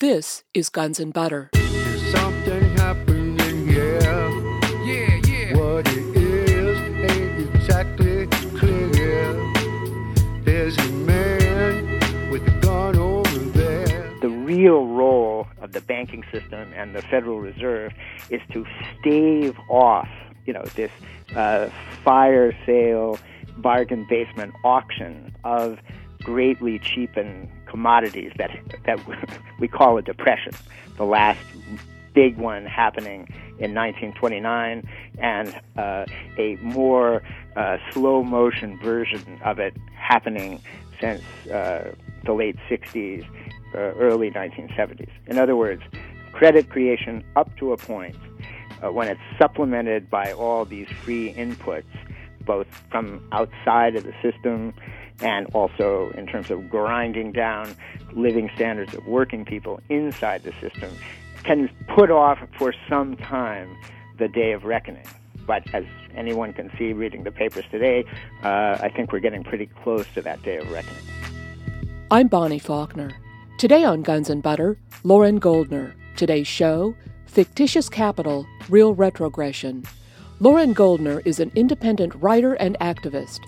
This is Guns and Butter. Something happening, yeah. Yeah, yeah. What it is ain't exactly clear. There's a man with a gun over there. the real role of the banking system and the Federal Reserve is to stave off, you know, this uh, fire sale, bargain basement auction of greatly cheapened commodities that that we call a depression. The last big one happening in 1929, and uh, a more uh, slow motion version of it happening since uh, the late 60s, uh, early 1970s. In other words, credit creation up to a point uh, when it's supplemented by all these free inputs, both from outside of the system and also in terms of grinding down living standards of working people inside the system, can put off for some time the day of reckoning. But as anyone can see reading the papers today, uh, I think we're getting pretty close to that day of reckoning. I'm Bonnie Faulkner. Today on Guns and Butter, Loren Goldner. Today's show Fictitious Capital Real Retrogression. Loren Goldner is an independent writer and activist.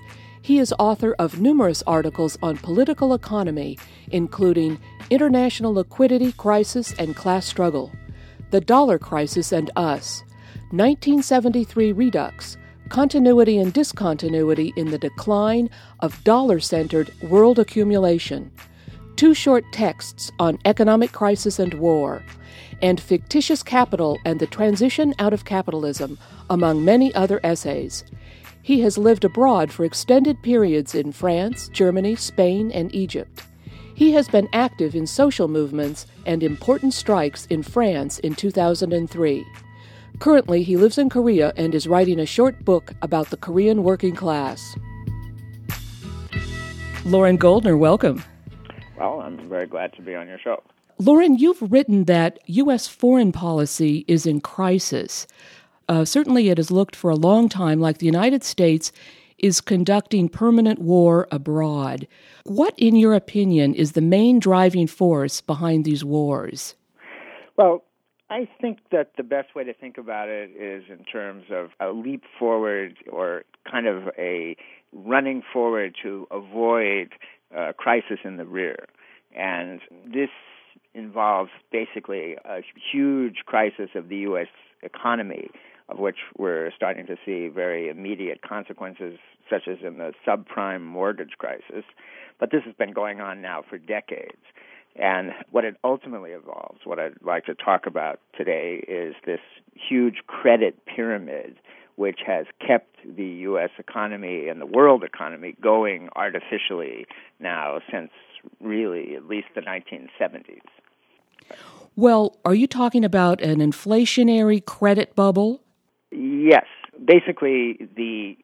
He is author of numerous articles on political economy, including International Liquidity Crisis and Class Struggle, The Dollar Crisis and Us, 1973 Redux, Continuity and Discontinuity in the Decline of Dollar Centered World Accumulation, two short texts on economic crisis and war, and fictitious capital and the transition out of capitalism, among many other essays. He has lived abroad for extended periods in France, Germany, Spain, and Egypt. He has been active in social movements and important strikes in France in 2003. Currently, he lives in Korea and is writing a short book about the Korean working class. Loren Goldner, welcome. Well, I'm very glad to be on your show. Loren, you've written that U.S. foreign policy is in crisis. Uh, certainly, it has looked for a long time like the United States is conducting permanent war abroad. What, in your opinion, is the main driving force behind these wars? Well, I think that the best way to think about it is in terms of a leap forward or kind of a running forward to avoid a crisis in the rear. And this involves basically a huge crisis of the U.S. economy, of which we're starting to see very immediate consequences, such as in the subprime mortgage crisis. But this has been going on now for decades. And what it ultimately involves, what I'd like to talk about today, is this huge credit pyramid which has kept the U.S. economy and the world economy going artificially now since really at least the 1970s. Well, are you talking about an inflationary credit bubble? Yes. Basically, the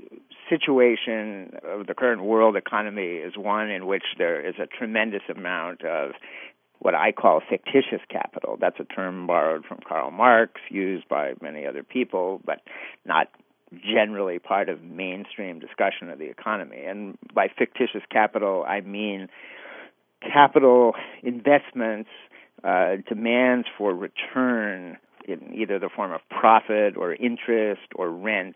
situation of the current world economy is one in which there is a tremendous amount of what I call fictitious capital. That's a term borrowed from Karl Marx, used by many other people, but not generally part of mainstream discussion of the economy. And by fictitious capital, I mean capital investments, uh, demands for return in either the form of profit or interest or rent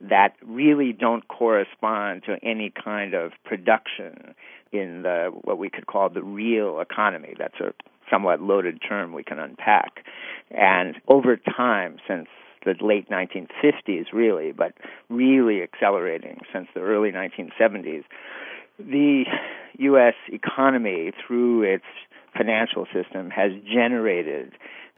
that really don't correspond to any kind of production in the what we could call the real economy. That's a somewhat loaded term we can unpack. And over time, since the late 1950s, really, but really accelerating since the early 1970s, the U.S. economy, through its financial system, has generated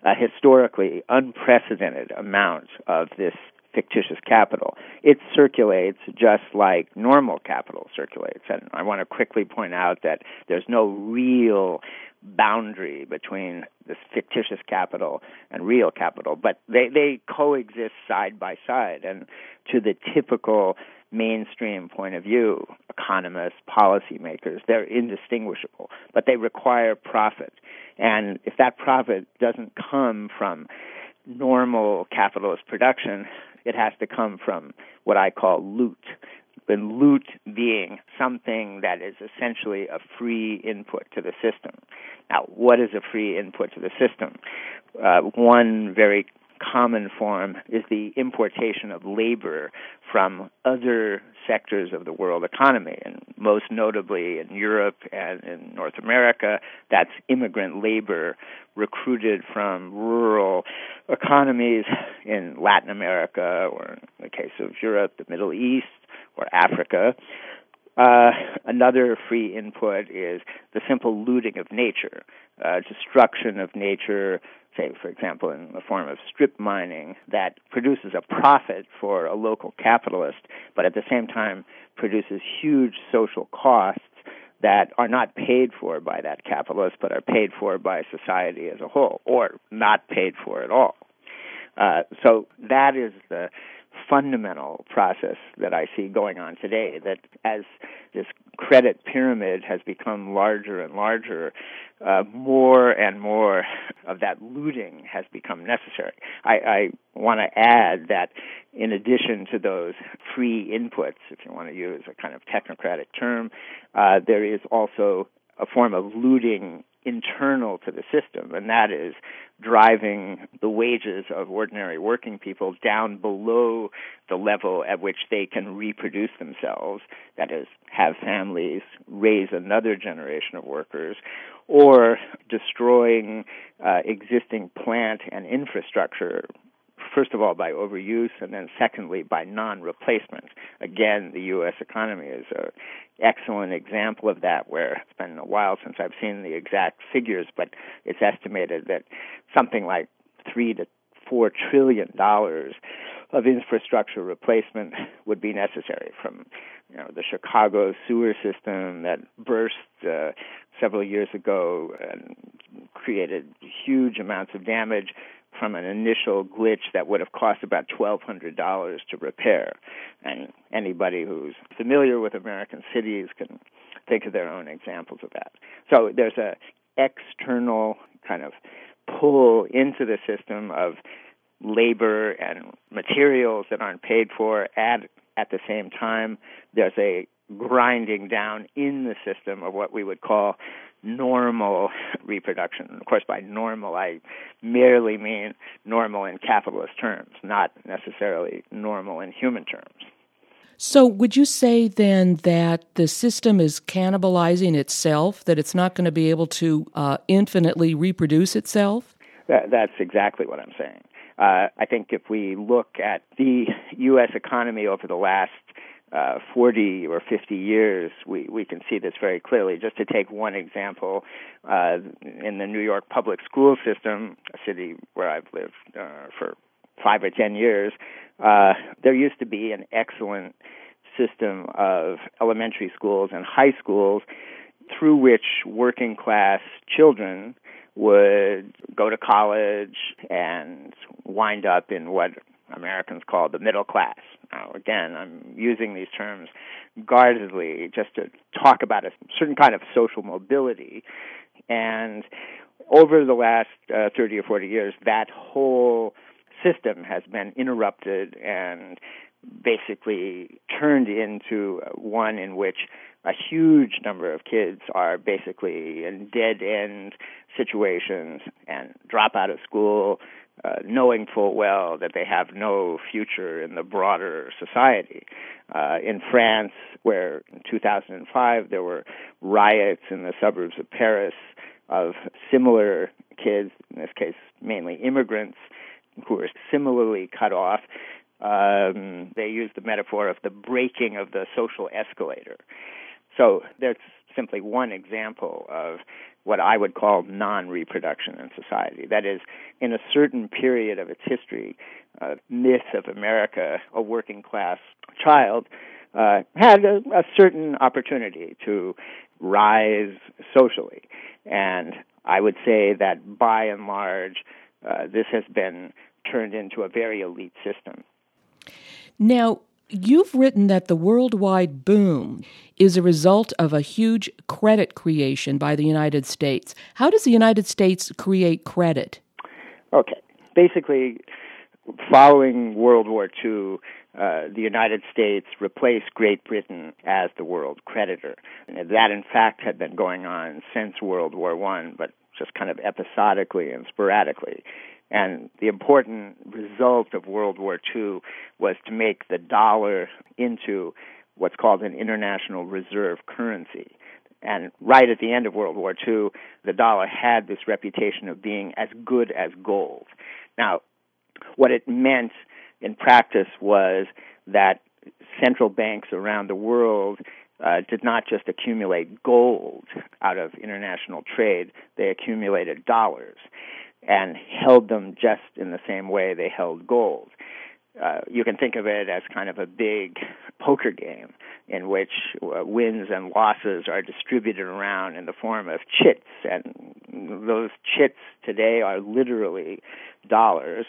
a historically unprecedented amount of this fictitious capital. It circulates just like normal capital circulates. And I want to quickly point out that there's no real boundary between this fictitious capital and real capital, but they, they coexist side by side. And to the typical mainstream point of view, economists, policymakers, they're indistinguishable, but they require profit. And if that profit doesn't come from normal capitalist production, it has to come from what I call loot. And loot being something that is essentially a free input to the system. Now, what is a free input to the system? Uh, one very common form is the importation of labor from other sectors of the world economy, and most notably in Europe and in North America, that's immigrant labor recruited from rural economies in Latin America, or in the case of Europe, the Middle East, or Africa. Uh, another free input is the simple looting of nature, uh, destruction of nature, say, for example, in the form of strip mining, that produces a profit for a local capitalist, but at the same time produces huge social costs that are not paid for by that capitalist, but are paid for by society as a whole, or not paid for at all. Uh, so that is the fundamental process that I see going on today. That as this credit pyramid has become larger and larger, uh, more and more of that looting has become necessary. I, I want to add that in addition to those free inputs, if you want to use a kind of technocratic term, uh, there is also a form of looting internal to the system, and that is driving the wages of ordinary working people down below the level at which they can reproduce themselves, that is, have families, raise another generation of workers, or destroying uh, existing plant and infrastructure first of all by overuse and then secondly by non-replacement. Again, the U.S. economy is an excellent example of that where it's been a while since I've seen the exact figures, but it's estimated that something like three to four trillion dollars of infrastructure replacement would be necessary from you know the Chicago sewer system that burst uh, several years ago and created huge amounts of damage from an initial glitch that would have cost about $1,200 to repair. And anybody who's familiar with American cities can think of their own examples of that. So there's a external kind of pull into the system of labor and materials that aren't paid for at at the same time there's a grinding down in the system of what we would call normal reproduction. Of course, by normal, I merely mean normal in capitalist terms, not necessarily normal in human terms. So, would you say then that the system is cannibalizing itself, that it's not going to be able to uh, infinitely reproduce itself? That, that's exactly what I'm saying. Uh, I think if we look at the U.S. economy over the last uh, 40 or 50 years, we, we can see this very clearly. Just to take one example, uh, in the New York public school system, a city where I've lived uh, for five or 10 years, uh, there used to be an excellent system of elementary schools and high schools through which working class children would go to college and wind up in what Americans call the middle class. Now, again, I'm using these terms guardedly just to talk about a certain kind of social mobility. And over the last uh, 30 or 40 years, that whole system has been interrupted and basically turned into one in which a huge number of kids are basically in dead end situations and drop out of school uh, knowing full well that they have no future in the broader society. Uh, in France, where in 2005 there were riots in the suburbs of Paris of similar kids, in this case mainly immigrants, who were similarly cut off. Um, they used the metaphor of the breaking of the social escalator. So that's simply one example of what I would call non reproduction in society. That is, in a certain period of its history, uh, myth of America, a working class child, uh, had a, a certain opportunity to rise socially. And I would say that by and large, uh, this has been turned into a very elite system. Now, You've written that the worldwide boom is a result of a huge credit creation by the United States. How does the United States create credit? Okay. Basically, following World War II, uh, the United States replaced Great Britain as the world creditor. And that, in fact, had been going on since World War One, but just kind of episodically and sporadically. And the important result of World War II was to make the dollar into what's called an international reserve currency. And right at the end of World War II, the dollar had this reputation of being as good as gold. Now, what it meant in practice was that central banks around the world uh, did not just accumulate gold out of international trade, they accumulated dollars and held them just in the same way they held gold. Uh, you can think of it as kind of a big poker game in which uh, wins and losses are distributed around in the form of chits, and those chits today are literally dollars.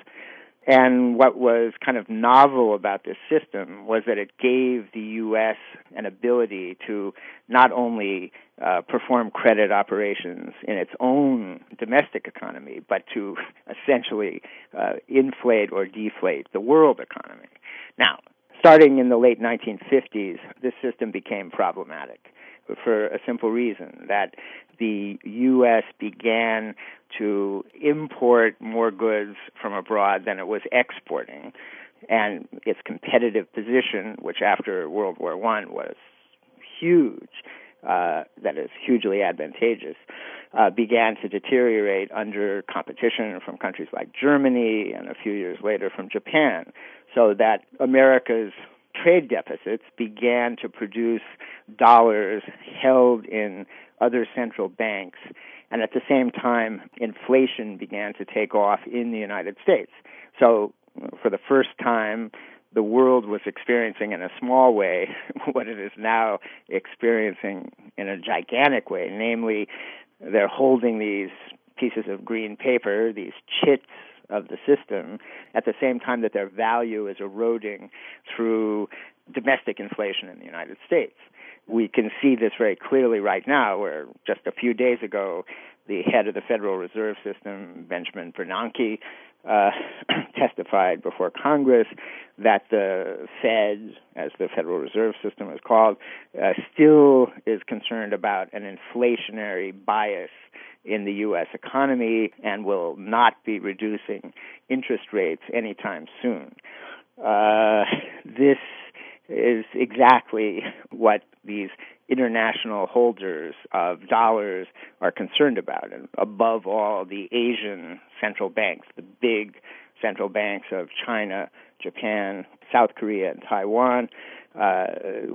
And what was kind of novel about this system was that it gave the U.S. an ability to not only uh, perform credit operations in its own domestic economy, but to essentially uh, inflate or deflate the world economy. Now, starting in the late 1950s, this system became problematic for a simple reason that the U.S. began to import more goods from abroad than it was exporting, and its competitive position, which after World War One was huge, uh, that is hugely advantageous, uh, began to deteriorate under competition from countries like Germany and a few years later from Japan, so that America's trade deficits began to produce dollars held in other central banks. And at the same time, inflation began to take off in the United States. So, for the first time, the world was experiencing in a small way what it is now experiencing in a gigantic way. Namely, they're holding these pieces of green paper, these chits of the system at the same time that their value is eroding through domestic inflation in the United States. We can see this very clearly right now, where just a few days ago, the head of the Federal Reserve System, Benjamin Bernanke, uh, testified before Congress that the Fed, as the Federal Reserve System is called, uh, still is concerned about an inflationary bias in the U.S. economy and will not be reducing interest rates anytime soon. Uh, this is exactly what these international holders of dollars are concerned about, and above all, the Asian central banks, the big central banks of China, Japan, South Korea, and Taiwan, uh,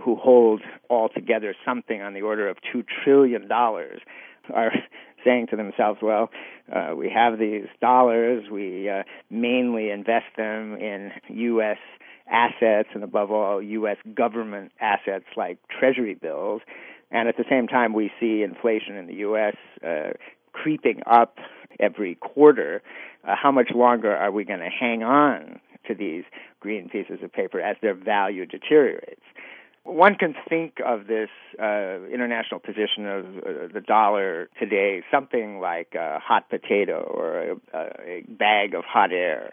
who hold altogether something on the order of $2 trillion, are saying to themselves, well, uh, we have these dollars, we uh, mainly invest them in U.S. assets and, above all, U.S. government assets like Treasury bills. And at the same time, we see inflation in the U.S. Uh, creeping up every quarter. Uh, how much longer are we going to hang on to these green pieces of paper as their value deteriorates? One can think of this uh, international position of uh, the dollar today something like a hot potato or a, a bag of hot air,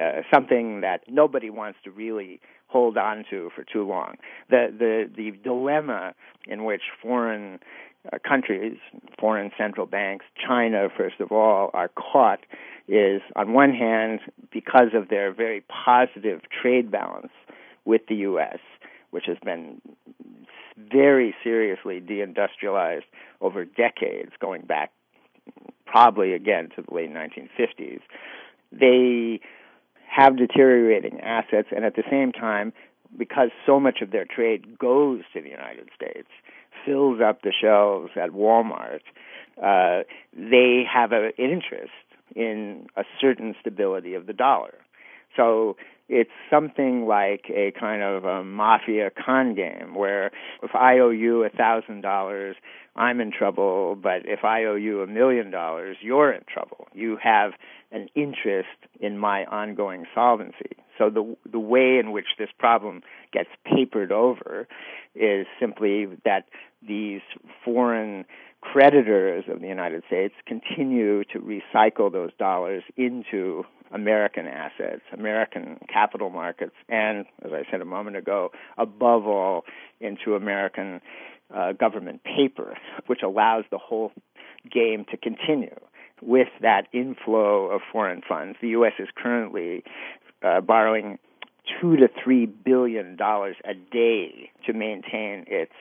uh, something that nobody wants to really hold on to for too long. The the the dilemma in which foreign uh, countries, foreign central banks, China first of all, are caught is on one hand because of their very positive trade balance with the U.S which has been very seriously deindustrialized over decades, going back probably again to the late 1950s. They have deteriorating assets, and at the same time, because so much of their trade goes to the United States, fills up the shelves at Walmart, uh, they have an interest in a certain stability of the dollar. So it's something like a kind of a mafia con game where if I owe you a thousand dollars, I'm in trouble, but if I owe you a million dollars, you're in trouble. You have an interest in my ongoing solvency. So the the way in which this problem gets papered over is simply that these foreign creditors of the United States continue to recycle those dollars into American assets, American capital markets, and, as I said a moment ago, above all, into American uh, government paper, which allows the whole game to continue. With that inflow of foreign funds, the U.S. is currently uh, borrowing two to three billion dollars a day to maintain its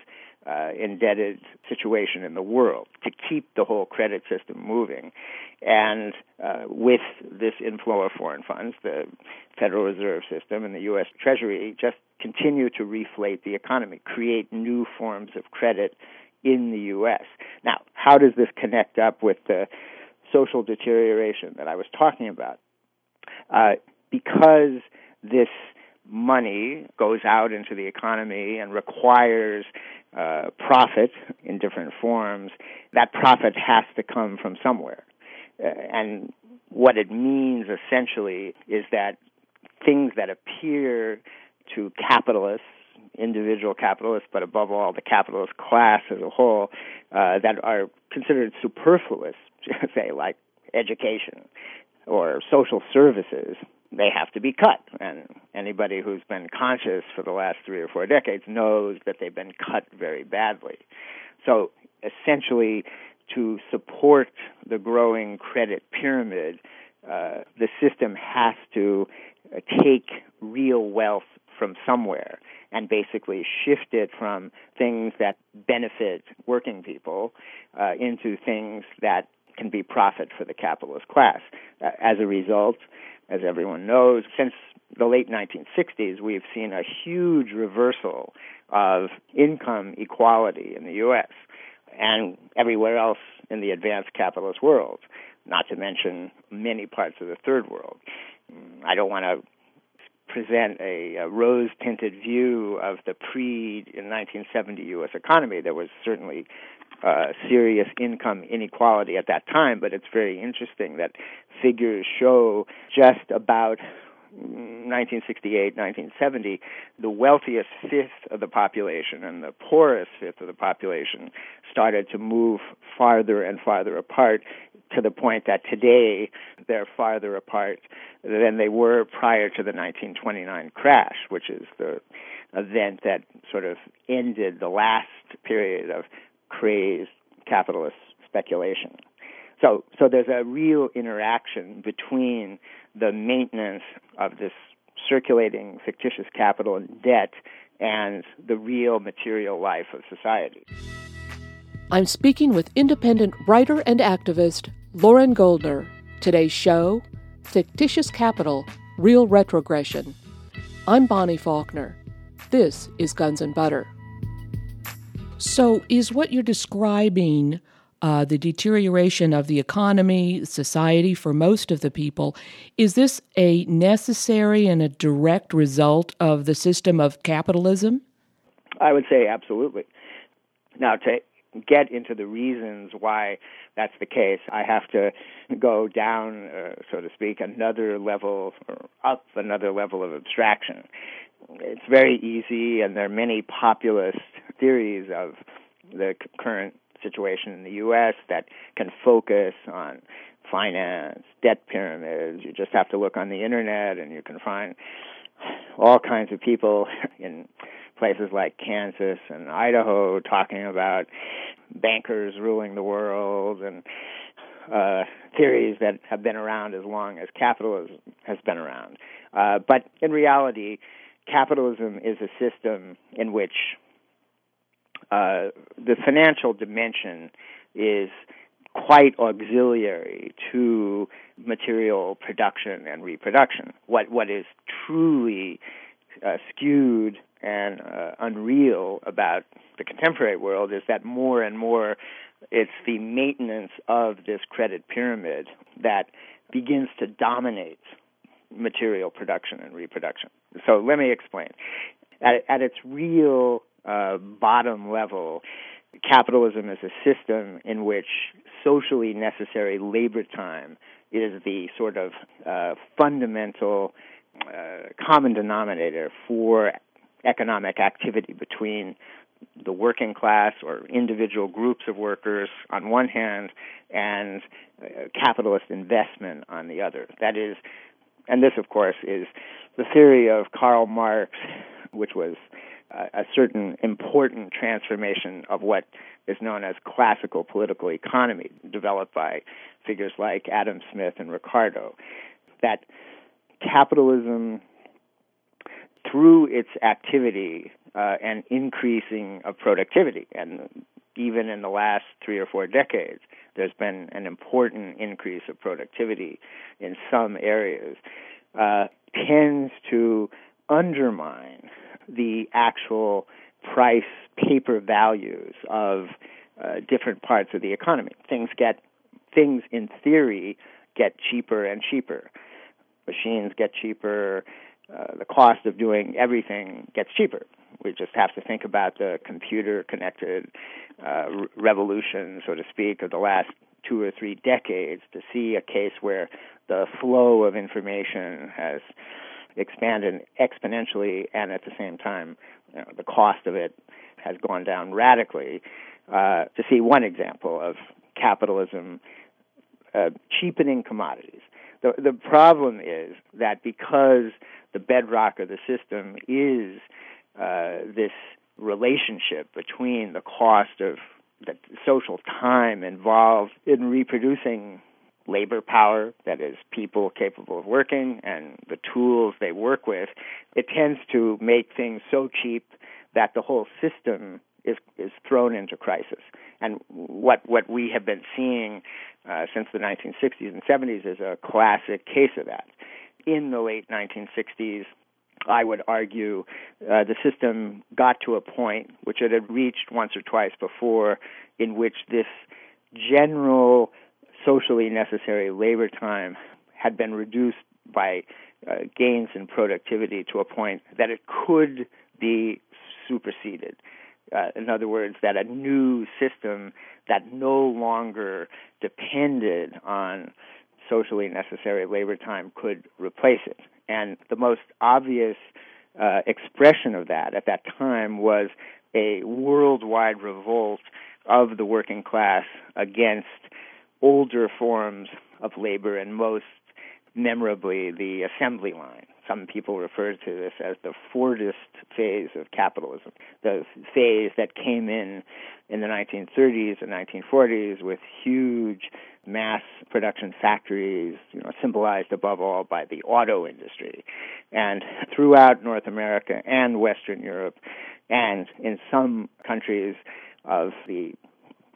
uh, indebted situation in the world to keep the whole credit system moving. And uh, with this inflow of foreign funds, the Federal Reserve System and the U.S. Treasury just continue to reflate the economy, create new forms of credit in the U.S. Now, how does this connect up with the social deterioration that I was talking about? Uh, because this money goes out into the economy and requires uh, profit in different forms, that profit has to come from somewhere. Uh, and what it means essentially is that things that appear to capitalists, individual capitalists, but above all the capitalist class as a whole, uh, that are considered superfluous, say like education or social services, they have to be cut. And anybody who's been conscious for the last three or four decades knows that they've been cut very badly. So essentially, to support the growing credit pyramid, uh, the system has to uh, take real wealth from somewhere and basically shift it from things that benefit working people uh, into things that can be profit for the capitalist class. Uh, as a result, as everyone knows, since the late 1960s, we've seen a huge reversal of income equality in the U.S. and everywhere else in the advanced capitalist world, not to mention many parts of the third world. Mm, I don't want to present a, a rose tinted view of the pre 1970 U.S. economy. There was certainly uh, serious income inequality at that time, but it's very interesting that figures show just about 1968, 1970, the wealthiest fifth of the population and the poorest fifth of the population started to move farther and farther apart to the point that today they're farther apart than they were prior to the 1929 crash, which is the event that sort of ended the last period of crazed capitalist speculation. So, so there's a real interaction between the maintenance of this circulating fictitious capital and debt and the real material life of society. I'm speaking with independent writer and activist Loren Goldner. Today's show Fictitious Capital Real Retrogression. I'm Bonnie Faulkner. This is Guns and Butter. So, is what you're describing uh, the deterioration of the economy, society for most of the people, is this a necessary and a direct result of the system of capitalism? I would say absolutely. Now, to get into the reasons why that's the case, I have to go down, uh, so to speak, another level or up another level of abstraction it's very easy, and there are many populist theories of the current situation in the U.S. that can focus on finance, debt pyramids. You just have to look on the internet, and you can find all kinds of people in places like Kansas and Idaho talking about bankers ruling the world and uh, theories that have been around as long as capitalism has been around. Uh, but in reality, capitalism is a system in which uh, the financial dimension is quite auxiliary to material production and reproduction. What what is truly uh, skewed and uh, unreal about the contemporary world is that more and more it's the maintenance of this credit pyramid that begins to dominate material production and reproduction. So let me explain. At, at its real uh, bottom level, capitalism is a system in which socially necessary labor time is the sort of uh, fundamental uh, common denominator for economic activity between the working class or individual groups of workers on one hand and uh, capitalist investment on the other. That is, And this, of course, is the theory of Karl Marx, which was a certain important transformation of what is known as classical political economy, developed by figures like Adam Smith and Ricardo. That capitalism, through its activity uh, and increasing of productivity, and even in the last three or four decades, there's been an important increase of productivity in some areas, uh, tends to undermine the actual price paper values of uh, different parts of the economy. Things get things in theory get cheaper and cheaper. Machines get cheaper. Uh, the cost of doing everything gets cheaper. We just have to think about the computer connected uh, revolution, so to speak, of the last two or three decades to see a case where the flow of information has expanded exponentially, and at the same time, you know, the cost of it has gone down radically. Uh, to see one example of capitalism uh, cheapening commodities. The, the problem is that because the bedrock of the system is uh, this relationship between the cost of the social time involved in reproducing labor power, that is, people capable of working, and the tools they work with, it tends to make things so cheap that the whole system is is thrown into crisis. And what what we have been seeing uh, since the 1960s and 70s is a classic case of that. In the late 1960s, I would argue uh, the system got to a point which it had reached once or twice before, in which this general socially necessary labor time had been reduced by uh, gains in productivity to a point that it could be superseded. Uh, in other words, that a new system that no longer depended on socially necessary labor time could replace it. And the most obvious uh, expression of that at that time was a worldwide revolt of the working class against older forms of labor and most memorably the assembly line. Some people refer to this as the Fordist phase of capitalism, the phase that came in in the 1930s and 1940s with huge mass production factories, you know, symbolized above all by the auto industry. And throughout North America and Western Europe, and in some countries of the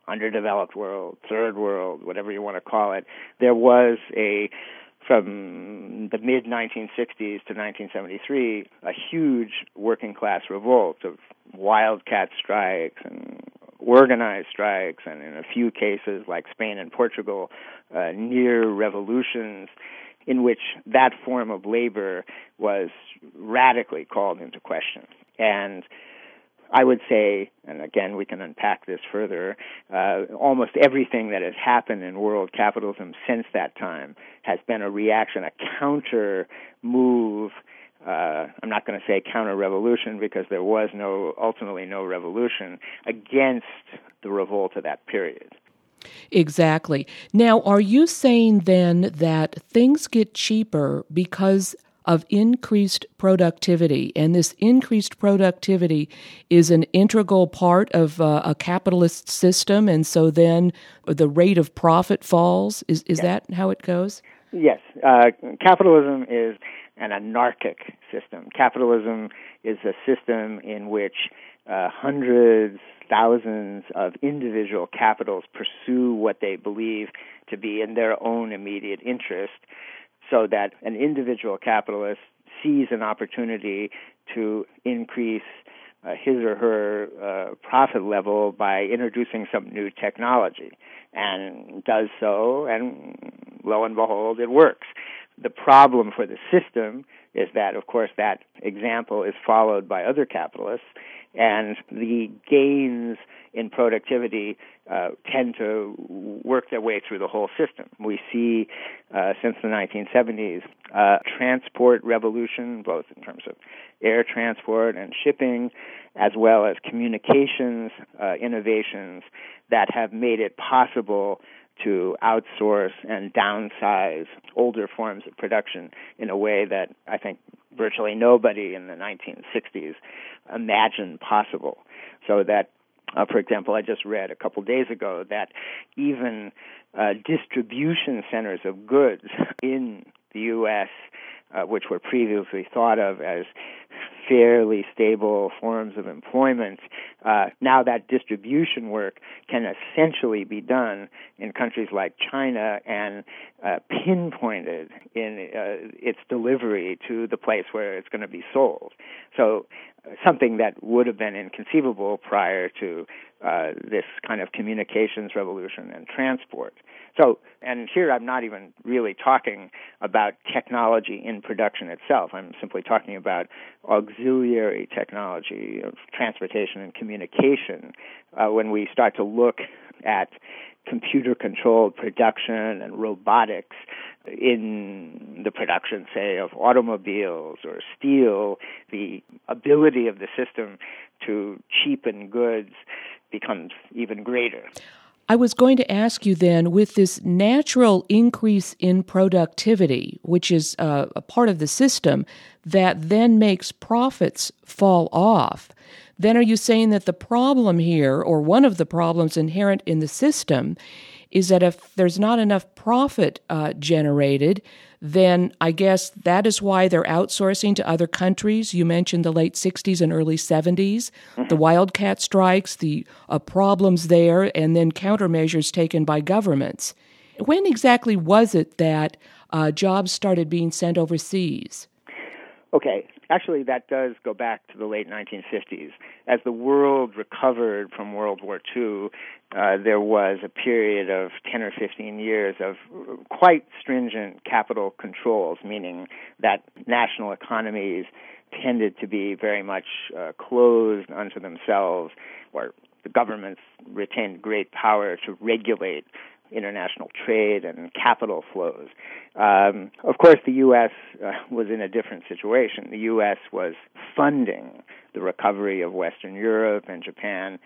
underdeveloped world, third world, whatever you want to call it, there was a from the mid 1960s to 1973, a huge working class revolt of wildcat strikes and organized strikes, and in a few cases, like Spain and Portugal, uh, near revolutions in which that form of labor was radically called into question. And I would say, and again, we can unpack this further, uh, almost everything that has happened in world capitalism since that time has been a reaction, a counter move. Uh, I'm not going to say counter revolution because there was no, ultimately, no revolution against the revolt of that period. Exactly. Now, are you saying then that things get cheaper because of increased productivity. And this increased productivity is an integral part of uh, a capitalist system. And so then the rate of profit falls. Is, is yes. that how it goes? Yes. Uh, capitalism is an anarchic system. Capitalism is a system in which uh, hundreds, thousands of individual capitals pursue what they believe to be in their own immediate interest so that an individual capitalist sees an opportunity to increase uh, his or her uh, profit level by introducing some new technology and does so, and lo and behold, it works. The problem for the system is that, of course, that example is followed by other capitalists, and the gains in productivity uh, tend to work their way through the whole system. We see uh, since the 1970s uh, transport revolution, both in terms of air transport and shipping, as well as communications uh, innovations that have made it possible to outsource and downsize older forms of production in a way that I think virtually nobody in the 1960s imagined possible. So that uh, for example, I just read a couple days ago that even uh, distribution centers of goods in the U.S., uh, which were previously thought of as fairly stable forms of employment, uh, now that distribution work can essentially be done in countries like China and uh, pinpointed in uh, its delivery to the place where it's going to be sold. So something that would have been inconceivable prior to uh, this kind of communications revolution and transport. So, and here I'm not even really talking about technology in production itself. I'm simply talking about auxiliary technology of transportation and communication. Uh, when we start to look at computer controlled production and robotics in the production, say, of automobiles or steel, the ability of the system to cheapen goods becomes even greater. I was going to ask you then with this natural increase in productivity, which is uh, a part of the system, that then makes profits fall off. Then are you saying that the problem here, or one of the problems inherent in the system, is that if there's not enough profit uh, generated, then I guess that is why they're outsourcing to other countries. You mentioned the late 60s and early 70s, mm-hmm. the wildcat strikes, the uh, problems there, and then countermeasures taken by governments. When exactly was it that uh, jobs started being sent overseas? Okay, actually, that does go back to the late 1950s. As the world recovered from World War II, uh, there was a period of 10 or 15 years of quite stringent capital controls, meaning that national economies tended to be very much uh, closed unto themselves, or the governments retained great power to regulate international trade and capital flows. Um, of course, the U.S. Uh, was in a different situation. The U.S. was funding the recovery of Western Europe and Japan.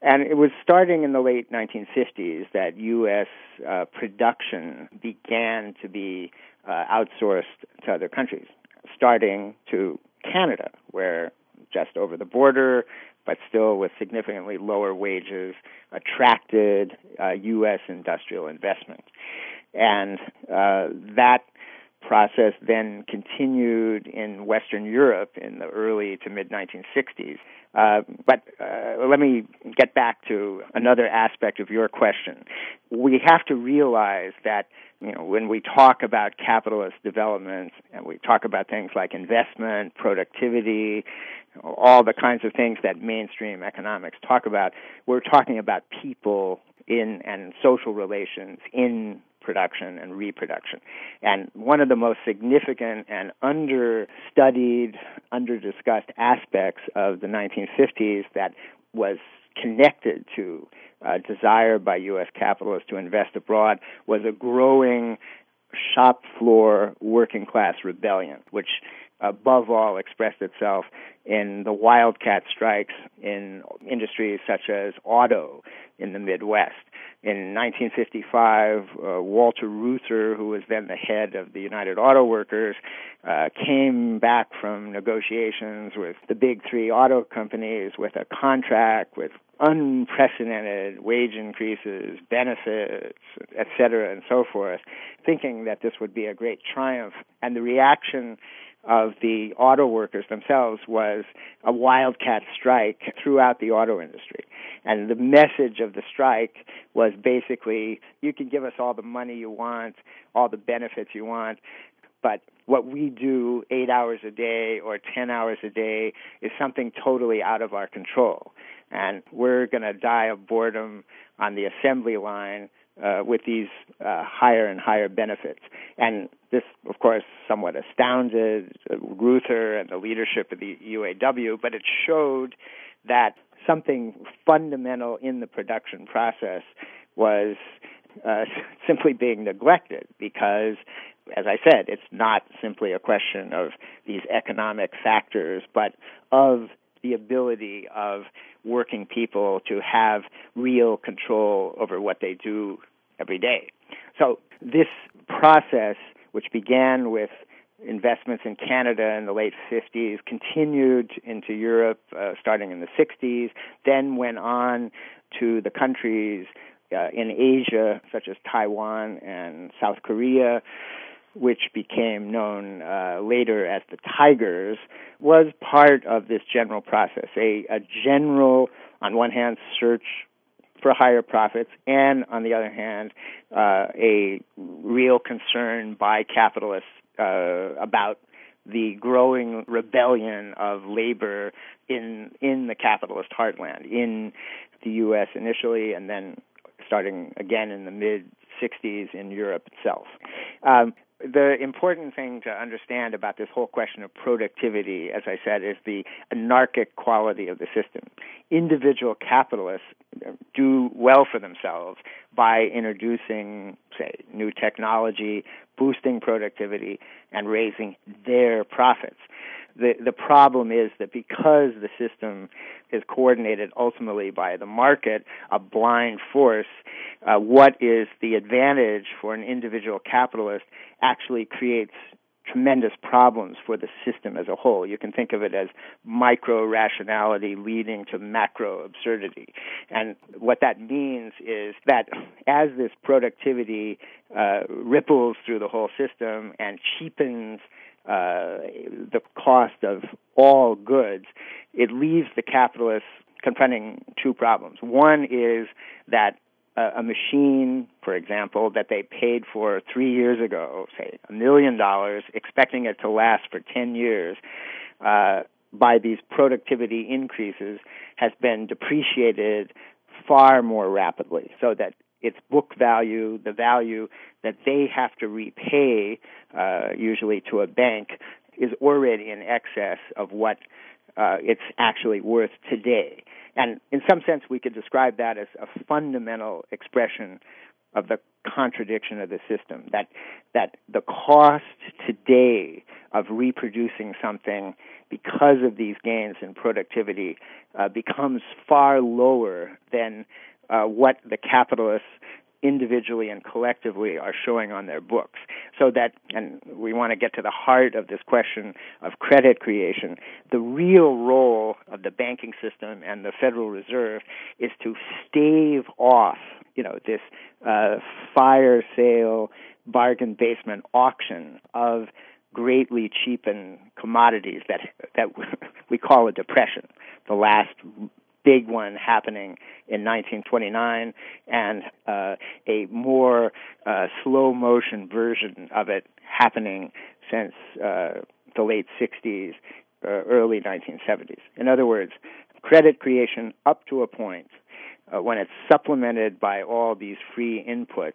And it was starting in the late 1950s that U.S. Uh, production began to be uh, outsourced to other countries, starting to Canada, where just over the border, but still with significantly lower wages, attracted uh, U.S. industrial investment. And uh, that process then continued in Western Europe in the early to mid 1960s. Uh, but uh, let me get back to another aspect of your question. We have to realize that you know when we talk about capitalist development and we talk about things like investment, productivity, all the kinds of things that mainstream economics talk about, we're talking about people in and social relations in production and reproduction. And one of the most significant and understudied, underdiscussed aspects of the 1950s that was connected to uh, desire by U.S. capitalists to invest abroad was a growing shop floor working class rebellion, which above all expressed itself in the wildcat strikes in industries such as auto in the Midwest. In 1955, uh, Walter Reuther, who was then the head of the United Auto Workers, uh, came back from negotiations with the big three auto companies with a contract with unprecedented wage increases, benefits, et cetera, and so forth, thinking that this would be a great triumph. And the reaction of the auto workers themselves was a wildcat strike throughout the auto industry. And the message of the strike was basically you can give us all the money you want, all the benefits you want, but what we do eight hours a day or 10 hours a day is something totally out of our control. And we're going to die of boredom on the assembly line uh, with these uh, higher and higher benefits. And this, of course, somewhat astounded Reuther and the leadership of the UAW, but it showed that something fundamental in the production process was uh, simply being neglected because, as I said, it's not simply a question of these economic factors, but of the ability of working people to have real control over what they do every day. So this process, which began with investments in Canada in the late 50s, continued into Europe uh, starting in the 60s, then went on to the countries uh, in Asia, such as Taiwan and South Korea, which became known uh, later as the Tigers, was part of this general process. A, a general, on one hand, search for higher profits, and on the other hand, uh, a real concern by capitalists uh, about the growing rebellion of labor in in the capitalist heartland in the U.S. initially, and then starting again in the mid 60s in Europe itself. Um, the important thing to understand about this whole question of productivity, as I said, is the anarchic quality of the system. Individual capitalists do well for themselves by introducing, say, new technology, boosting productivity, and raising their profits. The, the problem is that because the system is coordinated ultimately by the market, a blind force, uh, what is the advantage for an individual capitalist actually creates tremendous problems for the system as a whole. You can think of it as micro rationality leading to macro absurdity. And what that means is that as this productivity uh, ripples through the whole system and cheapens uh, the cost of all goods, it leaves the capitalists confronting two problems. One is that a, machine, for example, that they paid for three years ago, say a million dollars, expecting it to last for 10 years, uh, by these productivity increases, has been depreciated far more rapidly, so that its book value, the value that they have to repay, uh, usually to a bank, is already in excess of what uh, it's actually worth today. And in some sense, we could describe that as a fundamental expression of the contradiction of the system. That that the cost today of reproducing something because of these gains in productivity uh, becomes far lower than uh, what the capitalists individually and collectively are showing on their books. So that, and we want to get to the heart of this question of credit creation. The real role of the banking system and the Federal Reserve is to stave off, you know, this uh, fire sale, bargain basement auction of greatly cheapened commodities that that we call a depression. The last big one happening in 1929 and uh, a more uh, slow motion version of it happening since uh, the late 60s, uh, early 1970s. In other words, credit creation up to a point uh, when it's supplemented by all these free inputs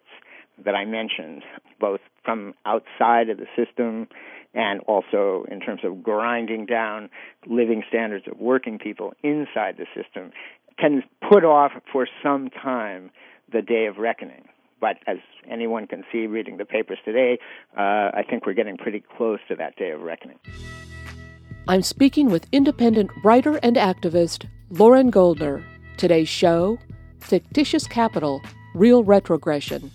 that I mentioned, both from outside of the system and also in terms of grinding down living standards of working people inside the system, can put off for some time the day of reckoning. But as anyone can see reading the papers today, uh, I think we're getting pretty close to that day of reckoning. I'm speaking with independent writer and activist Loren Goldner. Today's show Fictitious Capital Real Retrogression.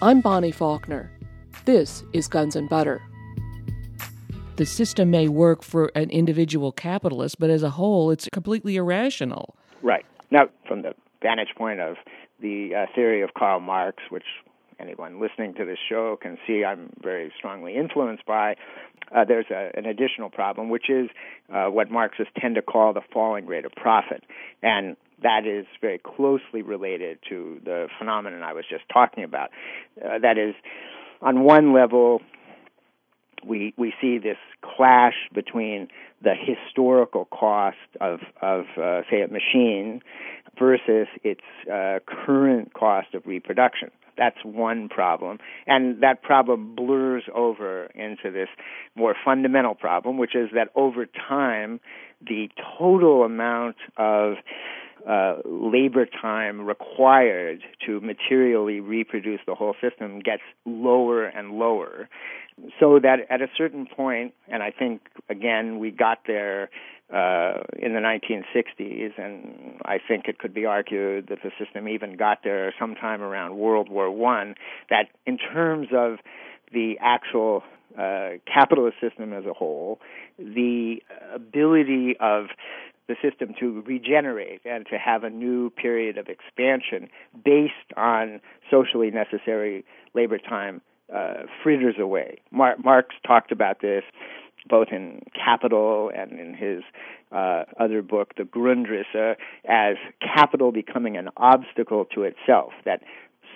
I'm Bonnie Faulkner. This is Guns and Butter the system may work for an individual capitalist, but as a whole, it's completely irrational. Right. Now, from the vantage point of the uh, theory of Karl Marx, which anyone listening to this show can see I'm very strongly influenced by, uh, there's a, an additional problem, which is uh, what Marxists tend to call the falling rate of profit. And that is very closely related to the phenomenon I was just talking about. Uh, that is, on one level, we we see this clash between the historical cost of of uh, say a machine versus its uh, current cost of reproduction. That's one problem, and that problem blurs over into this more fundamental problem, which is that over time, the total amount of uh, labor time required to materially reproduce the whole system gets lower and lower. So that at a certain point, and I think again we got there uh, in the 1960s, and I think it could be argued that the system even got there sometime around World War One. That in terms of the actual uh, capitalist system as a whole, the ability of the system to regenerate and to have a new period of expansion based on socially necessary labor time uh, fritters away. Mar- Marx talked about this both in Capital and in his uh, other book, The Grundrisse, as capital becoming an obstacle to itself, that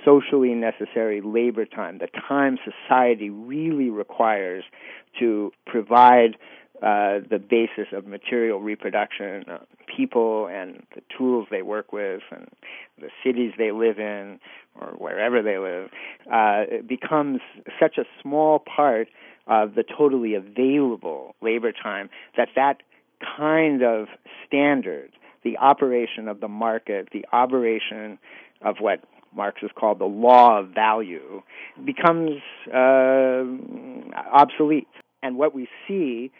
socially necessary labor time, the time society really requires to provide uh, the basis of material reproduction, uh, people and the tools they work with, and the cities they live in, or wherever they live, uh, it becomes such a small part of the totally available labor time that that kind of standard, the operation of the market, the operation of what Marx has called the law of value, becomes uh, obsolete. And what we see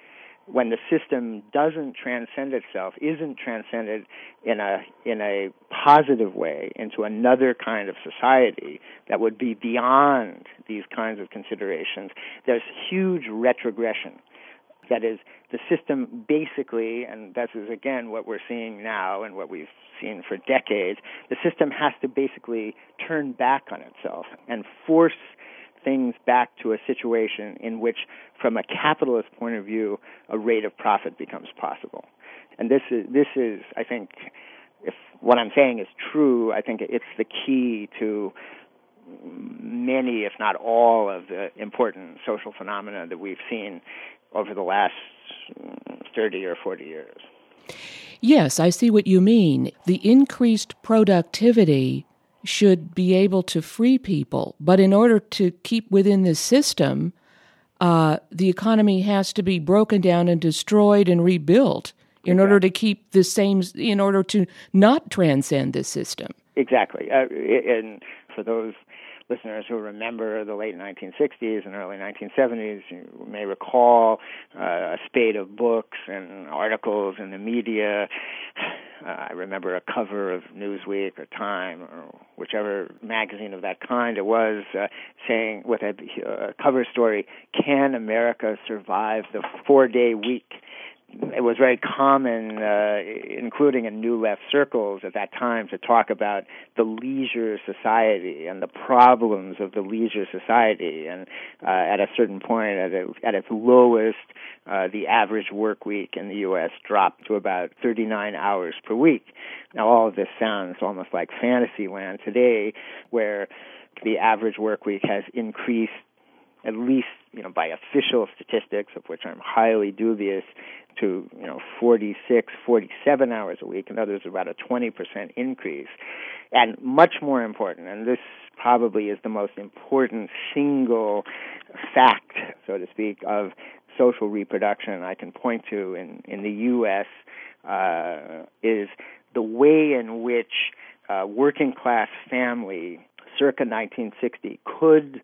when the system doesn't transcend itself, isn't transcended in a in a positive way into another kind of society that would be beyond these kinds of considerations, there's huge retrogression. That is, the system basically, and this is again what we're seeing now and what we've seen for decades, the system has to basically turn back on itself and force things back to a situation in which, from a capitalist point of view, a rate of profit becomes possible. And this is, this is, I think, if what I'm saying is true, I think it's the key to many, if not all, of the important social phenomena that we've seen over the last 30 or 40 years. Yes, I see what you mean. The increased productivity should be able to free people. But in order to keep within this system, uh, the economy has to be broken down and destroyed and rebuilt in exactly. order to keep the same, in order to not transcend the system. Exactly. Uh, and for those listeners who remember the late 1960s and early 1970s you may recall uh, a spate of books and articles in the media. Uh, I remember a cover of Newsweek or Time or whichever magazine of that kind it was, uh, saying with a, a cover story, "Can America survive the four-day week?" It was very common, uh, including in New Left circles at that time, to talk about the leisure society and the problems of the leisure society. And uh, at a certain point, at, a, at its lowest, uh, the average work week in the U.S. dropped to about 39 hours per week. Now, all of this sounds almost like fantasy land today, where the average work week has increased at least you know by official statistics of which I'm highly dubious to you know 46 47 hours a week and others about a 20% increase. And much more important and this probably is the most important single fact so to speak of social reproduction I can point to in in the US uh, is the way in which uh, working class family circa 1960 could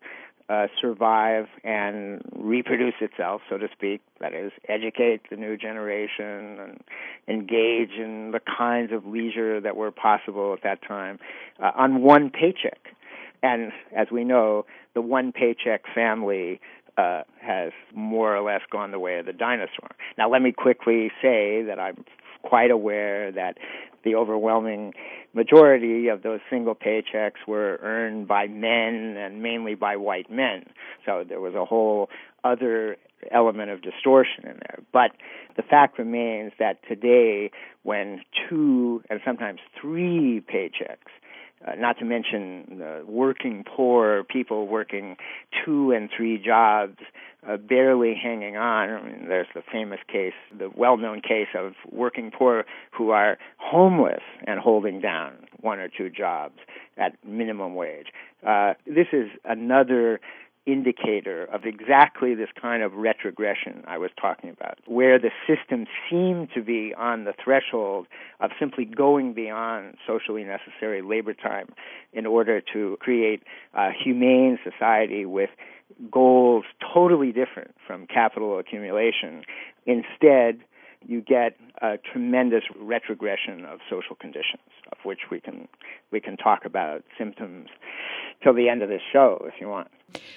uh, survive and reproduce itself, so to speak. That is, educate the new generation and engage in the kinds of leisure that were possible at that time uh, on one paycheck. And as we know, the one paycheck family uh, has more or less gone the way of the dinosaur. Now, let me quickly say that I'm quite aware that the overwhelming majority of those single paychecks were earned by men and mainly by white men. So there was a whole other element of distortion in there. But the fact remains that today, when two and sometimes three paychecks uh, not to mention uh, working poor people working two and three jobs, uh, barely hanging on. I mean, there's the famous case, the well-known case of working poor who are homeless and holding down one or two jobs at minimum wage. Uh, this is another indicator of exactly this kind of retrogression I was talking about, where the system seemed to be on the threshold of simply going beyond socially necessary labor time in order to create a humane society with goals totally different from capital accumulation. Instead, you get a tremendous retrogression of social conditions, of which we can we can talk about symptoms till the end of this show if you want.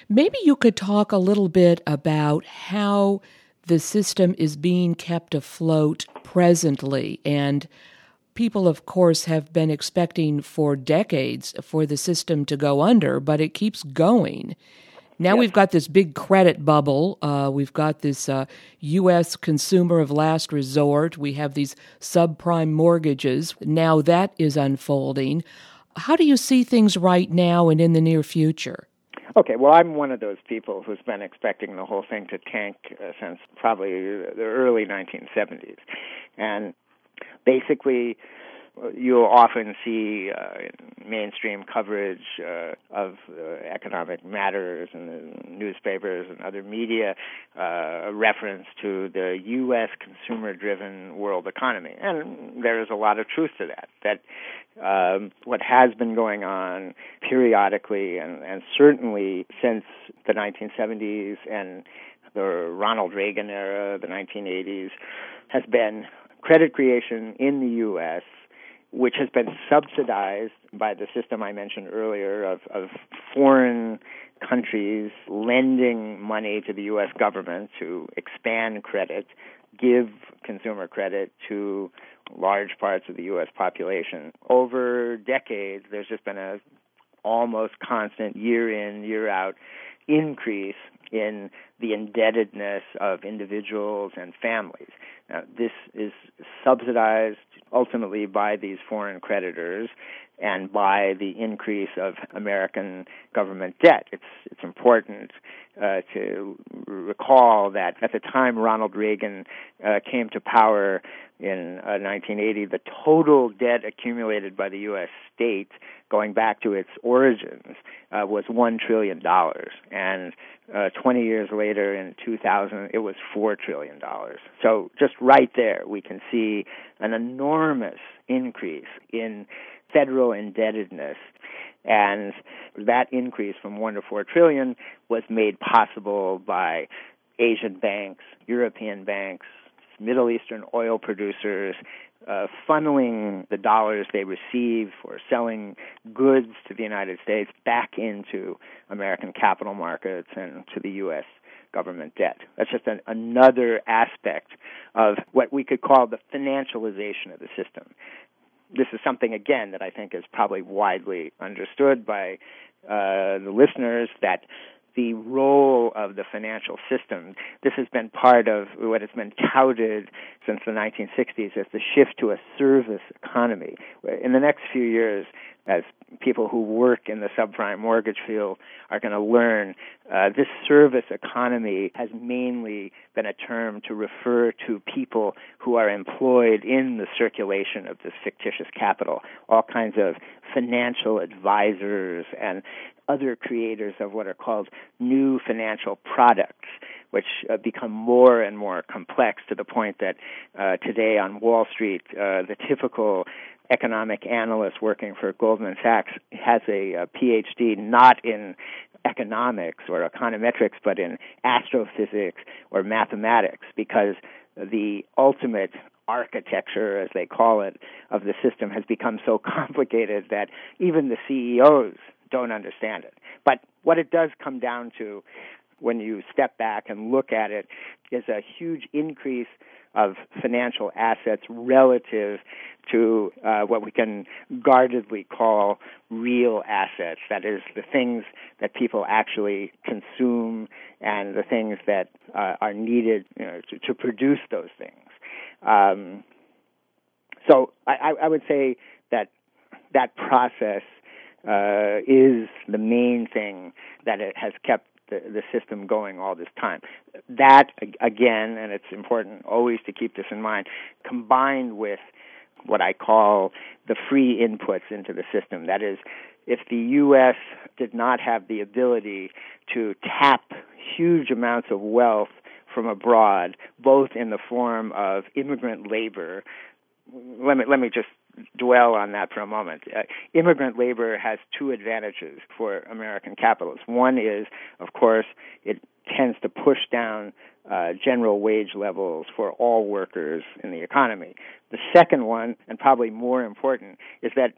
Maybe you could talk a little bit about how the system is being kept afloat presently and people of course have been expecting for decades for the system to go under but it keeps going now yes. we've got this big credit bubble. Uh, we've got this uh, U.S. consumer of last resort. We have these subprime mortgages. Now that is unfolding. How do you see things right now and in the near future? Okay, well, I'm one of those people who's been expecting the whole thing to tank uh, since probably the early 1970s. And basically, you'll often see uh, mainstream coverage uh, of uh, economic matters in newspapers and other media uh, a reference to the U.S. consumer-driven world economy, and there is a lot of truth to that. That um, what has been going on periodically, and, and certainly since the 1970s and the Ronald Reagan era, the 1980s, has been credit creation in the U.S which has been subsidized by the system I mentioned earlier of, of foreign countries lending money to the U.S. government to expand credit, give consumer credit to large parts of the U.S. population. Over decades, there's just been a almost constant year in, year out increase in the indebtedness of individuals and families. Now, this is subsidized ultimately by these foreign creditors and by the increase of American government debt. It's it's important uh, to recall that at the time Ronald Reagan uh, came to power in uh, 1980, the total debt accumulated by the U.S. state, going back to its origins, uh, was one trillion dollars, and uh, 20 years later, in 2000, it was four trillion dollars. So just right there, we can see an enormous increase in federal indebtedness. And that increase from one to four trillion was made possible by Asian banks, European banks, Middle Eastern oil producers, uh, funneling the dollars they receive for selling goods to the United States back into American capital markets and to the U.S. government debt. That's just an, another aspect of what we could call the financialization of the system this is something again that I think is probably widely understood by uh, the listeners that the role of the financial system. This has been part of what has been touted since the 1960s as the shift to a service economy. In the next few years, as people who work in the subprime mortgage field are going to learn, uh, this service economy has mainly been a term to refer to people who are employed in the circulation of this fictitious capital, all kinds of financial advisors and other creators of what are called new financial products which uh, become more and more complex to the point that uh, today on Wall Street, uh, the typical economic analyst working for Goldman Sachs has a, a PhD not in economics or econometrics, but in astrophysics or mathematics, because the ultimate architecture, as they call it, of the system has become so complicated that even the CEOs don't understand it. But what it does come down to when you step back and look at it is a huge increase of financial assets relative to uh, what we can guardedly call real assets. That is, the things that people actually consume and the things that uh, are needed you know, to, to, produce those things. Um, so I, I, would say that that process uh, is the main thing that it has kept the, the system going all this time. That, again, and it's important always to keep this in mind, combined with what I call the free inputs into the system. That is, if the U.S. did not have the ability to tap huge amounts of wealth from abroad, both in the form of immigrant labor, let me let me just dwell on that for a moment. Uh, immigrant labor has two advantages for American capitalists. One is, of course, it tends to push down uh, general wage levels for all workers in the economy. The second one, and probably more important, is that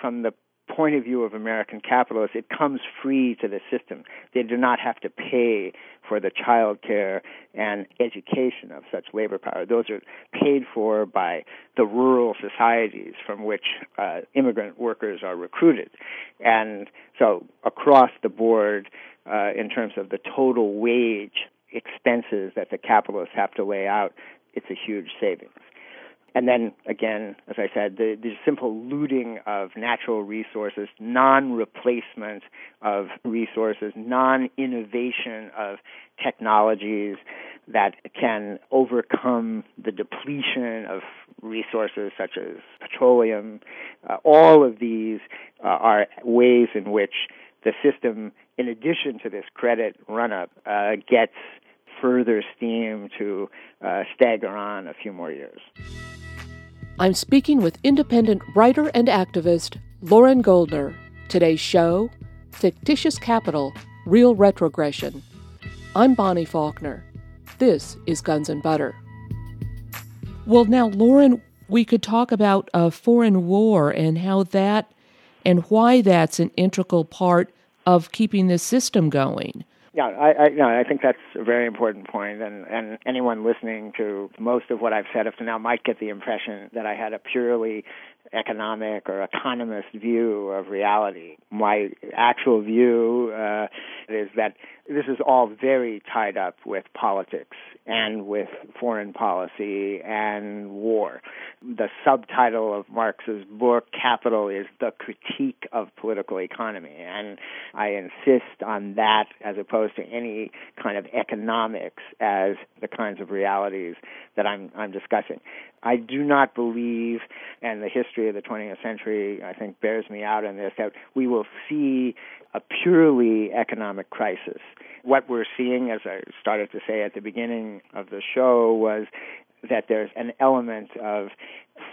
from the point of view of American capitalists, it comes free to the system. They do not have to pay for the child care and education of such labor power. Those are paid for by the rural societies from which uh, immigrant workers are recruited. And so, across the board, uh, in terms of the total wage expenses that the capitalists have to lay out, it's a huge savings. And then again, as I said, the, the simple looting of natural resources, non replacement of resources, non innovation of technologies that can overcome the depletion of resources such as petroleum. Uh, all of these uh, are ways in which the system, in addition to this credit run up, uh, gets further steam to uh, stagger on a few more years. I'm speaking with independent writer and activist Loren Goldner. Today's show Fictitious Capital Real Retrogression. I'm Bonnie Faulkner. This is Guns and Butter. Well, now, Loren, we could talk about a foreign war and how that and why that's an integral part of keeping the system going. Yeah, I, I, no, I think that's a very important point, and and anyone listening to most of what I've said up to now might get the impression that I had a purely economic or economist view of reality. My actual view uh, is that this is all very tied up with politics and with foreign policy and war. The subtitle of Marx's book, Capital, is The Critique of Political Economy. And I insist on that as opposed to any kind of economics as the kinds of realities that I'm, I'm discussing. I do not believe, and the history of the 20th century, I think, bears me out in this, that we will see a purely economic crisis. What we're seeing, as I started to say at the beginning of the show, was that there's an element of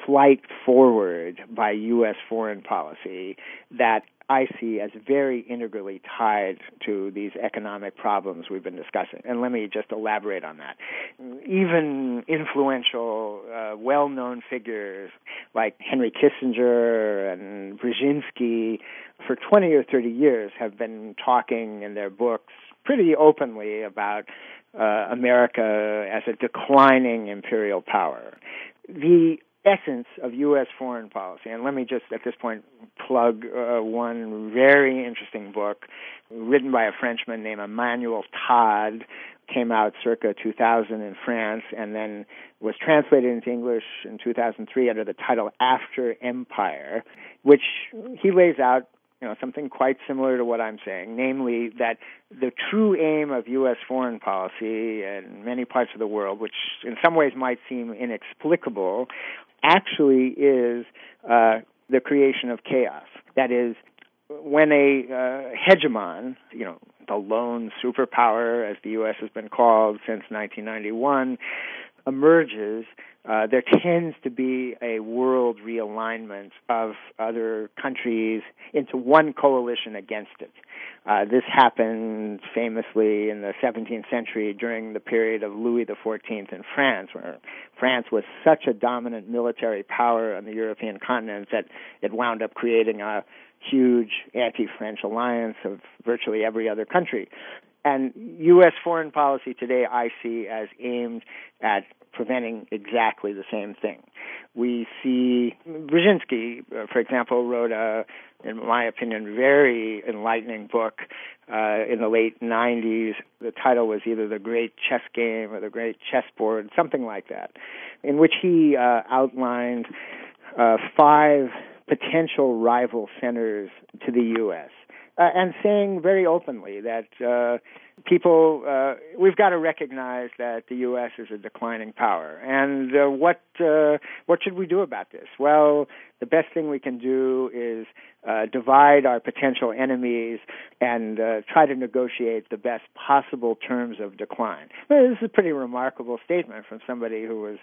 flight forward by U.S. foreign policy that I see as very integrally tied to these economic problems we've been discussing. And let me just elaborate on that. Even influential, uh, well known figures like Henry Kissinger and Brzezinski, for 20 or 30 years, have been talking in their books pretty openly about uh, America as a declining imperial power. The essence of U.S. foreign policy. And let me just at this point plug uh, one very interesting book written by a Frenchman named Emmanuel Todd. Came out circa 2000 in France and then was translated into English in 2003 under the title After Empire, which he lays out you know, something quite similar to what I'm saying, namely that the true aim of U.S. foreign policy in many parts of the world, which in some ways might seem inexplicable, actually is uh, the creation of chaos. That is, when a uh, hegemon, you know, the lone superpower, as the U.S. has been called since 1991, emerges, uh, there tends to be a world realignment of other countries into one coalition against it. Uh, this happened famously in the 17th century during the period of Louis XIV in France, where France was such a dominant military power on the European continent that it wound up creating a huge anti French alliance of virtually every other country. And U.S. foreign policy today I see as aimed at preventing exactly the same thing. We see Brzezinski, uh, for example, wrote a, in my opinion, very enlightening book uh, in the late 90s. The title was either The Great Chess Game or The Great Chessboard, something like that, in which he uh, outlined uh, five potential rival centers to the U.S. Uh, and saying very openly that uh, people, uh, we've got to recognize that the U.S. is a declining power. And uh, what uh, what should we do about this? Well, the best thing we can do is uh, divide our potential enemies and uh, try to negotiate the best possible terms of decline. Well, this is a pretty remarkable statement from somebody who was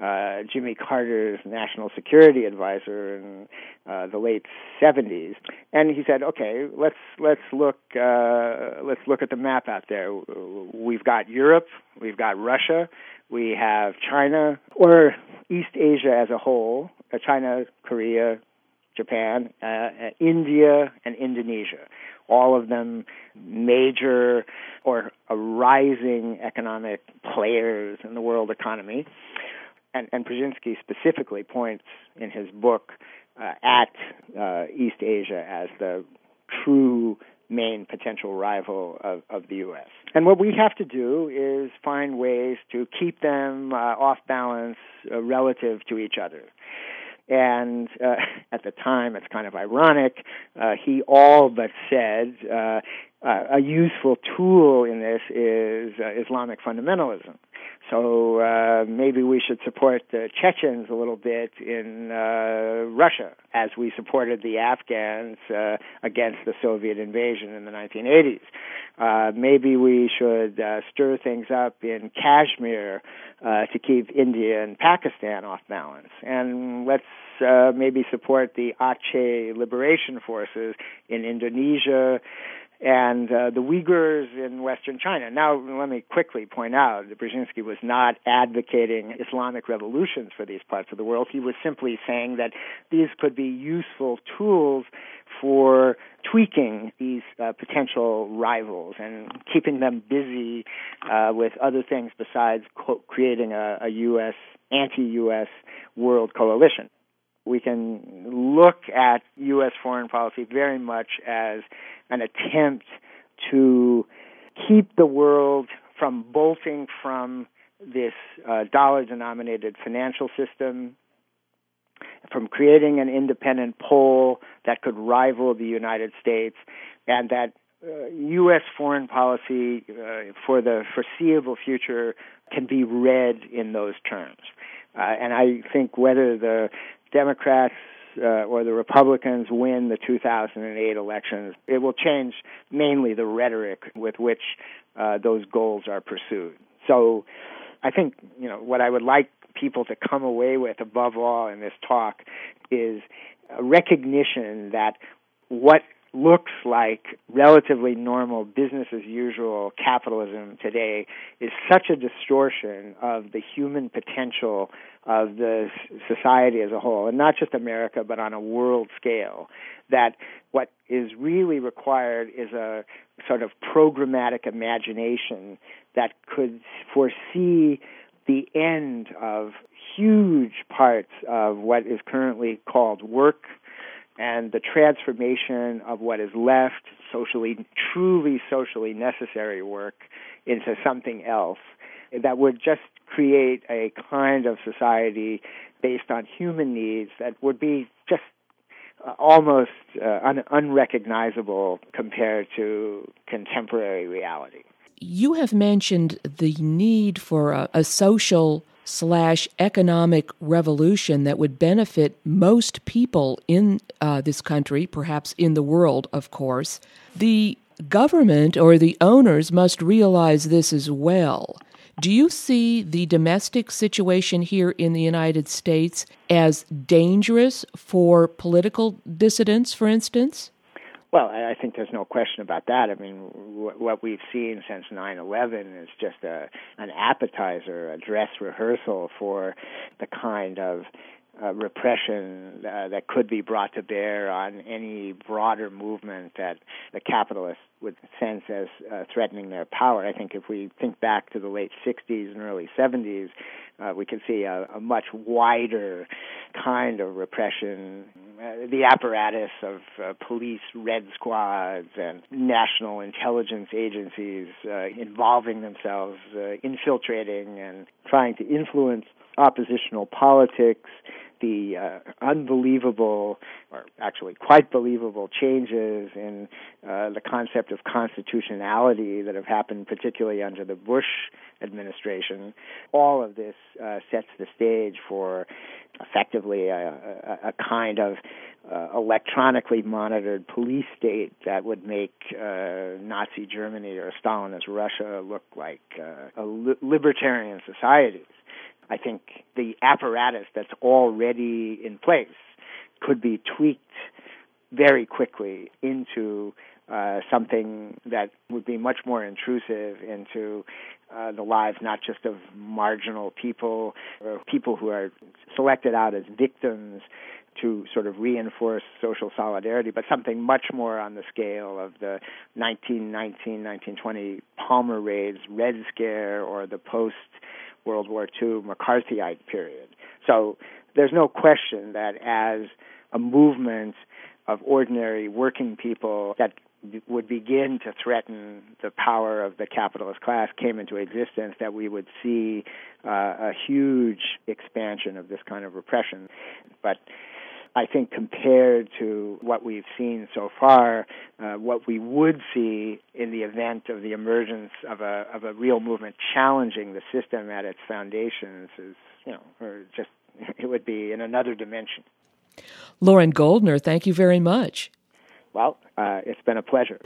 uh, Jimmy Carter's national security advisor in uh, the late 70s, and he said, "Okay, let's let's look uh, let's look at the map out there. We've got Europe, we've got Russia." We have China or East Asia as a whole, China, Korea, Japan, uh, uh, India, and Indonesia. All of them major or rising economic players in the world economy. And, and Brzezinski specifically points in his book uh, at uh, East Asia as the true main potential rival of, of the U.S. And what we have to do is find ways to keep them uh, off balance uh, relative to each other. And uh, at the time, it's kind of ironic, uh, he all but said uh, uh, a useful tool in this is uh, Islamic fundamentalism. So uh, maybe we should support the Chechens a little bit in uh, Russia, as we supported the Afghans uh, against the Soviet invasion in the 1980s. Uh, maybe we should uh, stir things up in Kashmir uh, to keep India and Pakistan off balance. And let's maybe support the Aceh liberation forces in Indonesia and uh, the Uyghurs in Western China. Now, let me quickly point out that Brzezinski was not advocating Islamic revolutions for these parts of the world. He was simply saying that these could be useful tools for tweaking these uh, potential rivals and keeping them busy uh, with other things besides co- creating a, a U.S. anti-U.S. world coalition we can look at U.S. foreign policy very much as an attempt to keep the world from bolting from this uh, dollar denominated financial system, from creating an independent pole that could rival the United States, and that uh, U.S. foreign policy uh, for the foreseeable future can be read in those terms. Uh, and I think whether the Democrats uh, or the Republicans win the 2008 elections, it will change mainly the rhetoric with which uh, those goals are pursued. So I think, you know, what I would like people to come away with above all in this talk is a recognition that what looks like relatively normal business as usual capitalism today is such a distortion of the human potential of the society as a whole, and not just America, but on a world scale, that what is really required is a sort of programmatic imagination that could foresee the end of huge parts of what is currently called work and the transformation of what is left socially, truly socially necessary work into something else that would just create a kind of society based on human needs that would be just uh, almost uh, un- unrecognizable compared to contemporary reality. You have mentioned the need for a, a social slash economic revolution that would benefit most people in uh, this country, perhaps in the world, of course, the government or the owners must realize this as well. Do you see the domestic situation here in the United States as dangerous for political dissidents, for instance? Well, I think there's no question about that. I mean, what we've seen since 9/11 is just a an appetizer, a dress rehearsal for the kind of uh, repression uh, that could be brought to bear on any broader movement that the capitalists would sense as uh, threatening their power. I think if we think back to the late 60s and early 70s, uh, we can see a, a much wider kind of repression. Uh, the apparatus of police red squads and national intelligence agencies involving themselves, infiltrating and trying to influence oppositional politics the uh, unbelievable, or actually quite believable, changes in uh, the concept of constitutionality that have happened, particularly under the Bush administration, all of this uh, sets the stage for effectively a, a, a kind of uh, electronically monitored police state that would make uh, Nazi Germany or Stalinist Russia look like uh, li- libertarian societies. I think the apparatus that's already in place could be tweaked very quickly into uh, something that would be much more intrusive into uh, the lives not just of marginal people or people who are selected out as victims to sort of reinforce social solidarity, but something much more on the scale of the 1919, 1920 Palmer raids, Red Scare, or the post World War II McCarthyite period. So there's no question that as a movement of ordinary working people that would begin to threaten the power of the capitalist class came into existence, that we would see uh, a huge expansion of this kind of repression. But I think compared to what we've seen so far, uh, what we would see in the event of the emergence of a of a real movement challenging the system at its foundations is, you know, or just it would be in another dimension. Loren Goldner, thank you very much. Well, uh, it's been a pleasure.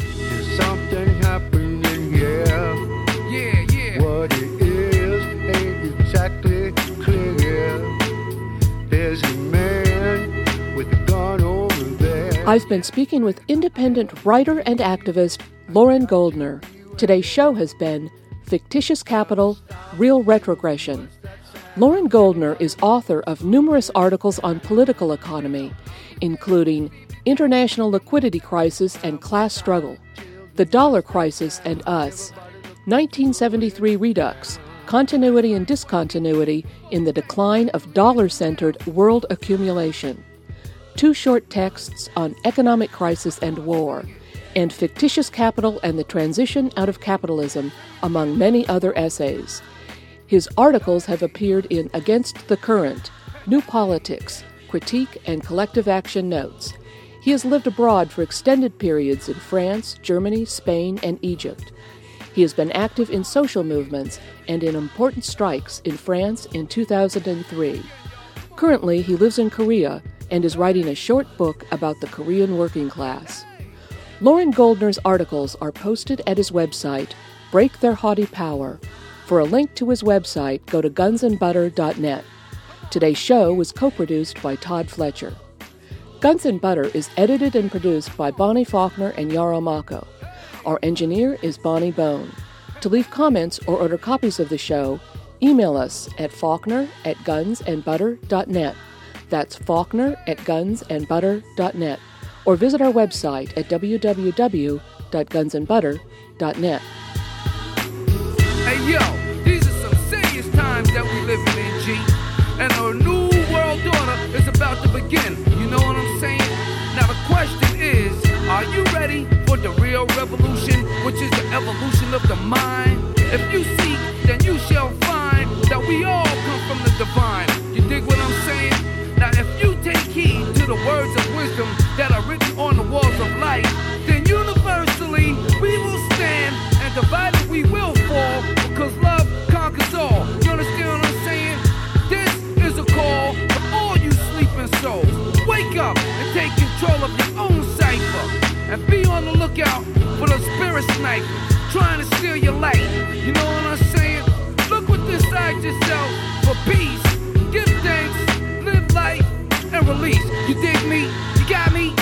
I've been speaking with independent writer and activist Loren Goldner. Today's show has been Fictitious Capital Real Retrogression. Loren Goldner is author of numerous articles on political economy, including International Liquidity Crisis and Class Struggle, The Dollar Crisis and Us, 1973 Redux, Continuity and Discontinuity in the Decline of Dollar Centered World Accumulation, two short texts on economic crisis and war, and fictitious capital and the transition out of capitalism, among many other essays. His articles have appeared in Against the Current, New Politics, Critique, and Collective Action Notes. He has lived abroad for extended periods in France, Germany, Spain, and Egypt. He has been active in social movements and in important strikes in France in 2003. Currently, he lives in Korea and is writing a short book about the Korean working class. Loren Goldner's articles are posted at his website, Break Their Haughty Power. For a link to his website, go to gunsandbutter.net. Today's show was co produced by Todd Fletcher. Guns and Butter is edited and produced by Bonnie Faulkner and Yarrow Mahko. Our engineer is Bonnie Bone. To leave comments or order copies of the show, email us at faulkner at gunsandbutter.net. That's faulkner at gunsandbutter.net. Or visit our website at www.gunsandbutter.net. Hey yo, these are some serious times that we living in, G. And a new world order is about to begin. You know what I'm saying? Now the question is, are you ready for the real revolution, which is the evolution of the mind? If you seek, then you shall find that we all come from the divine. You dig what I'm saying? Heed to the words of wisdom that are written on the walls of life, then universally we will stand and divided we will fall because love conquers all. You understand what I'm saying? This is a call for all you sleeping souls. Wake up and take control of your own cipher and be on the lookout for the spirit sniper trying to steal your life. You know what I'm saying? Look within yourself for peace release. You dig me? You got me?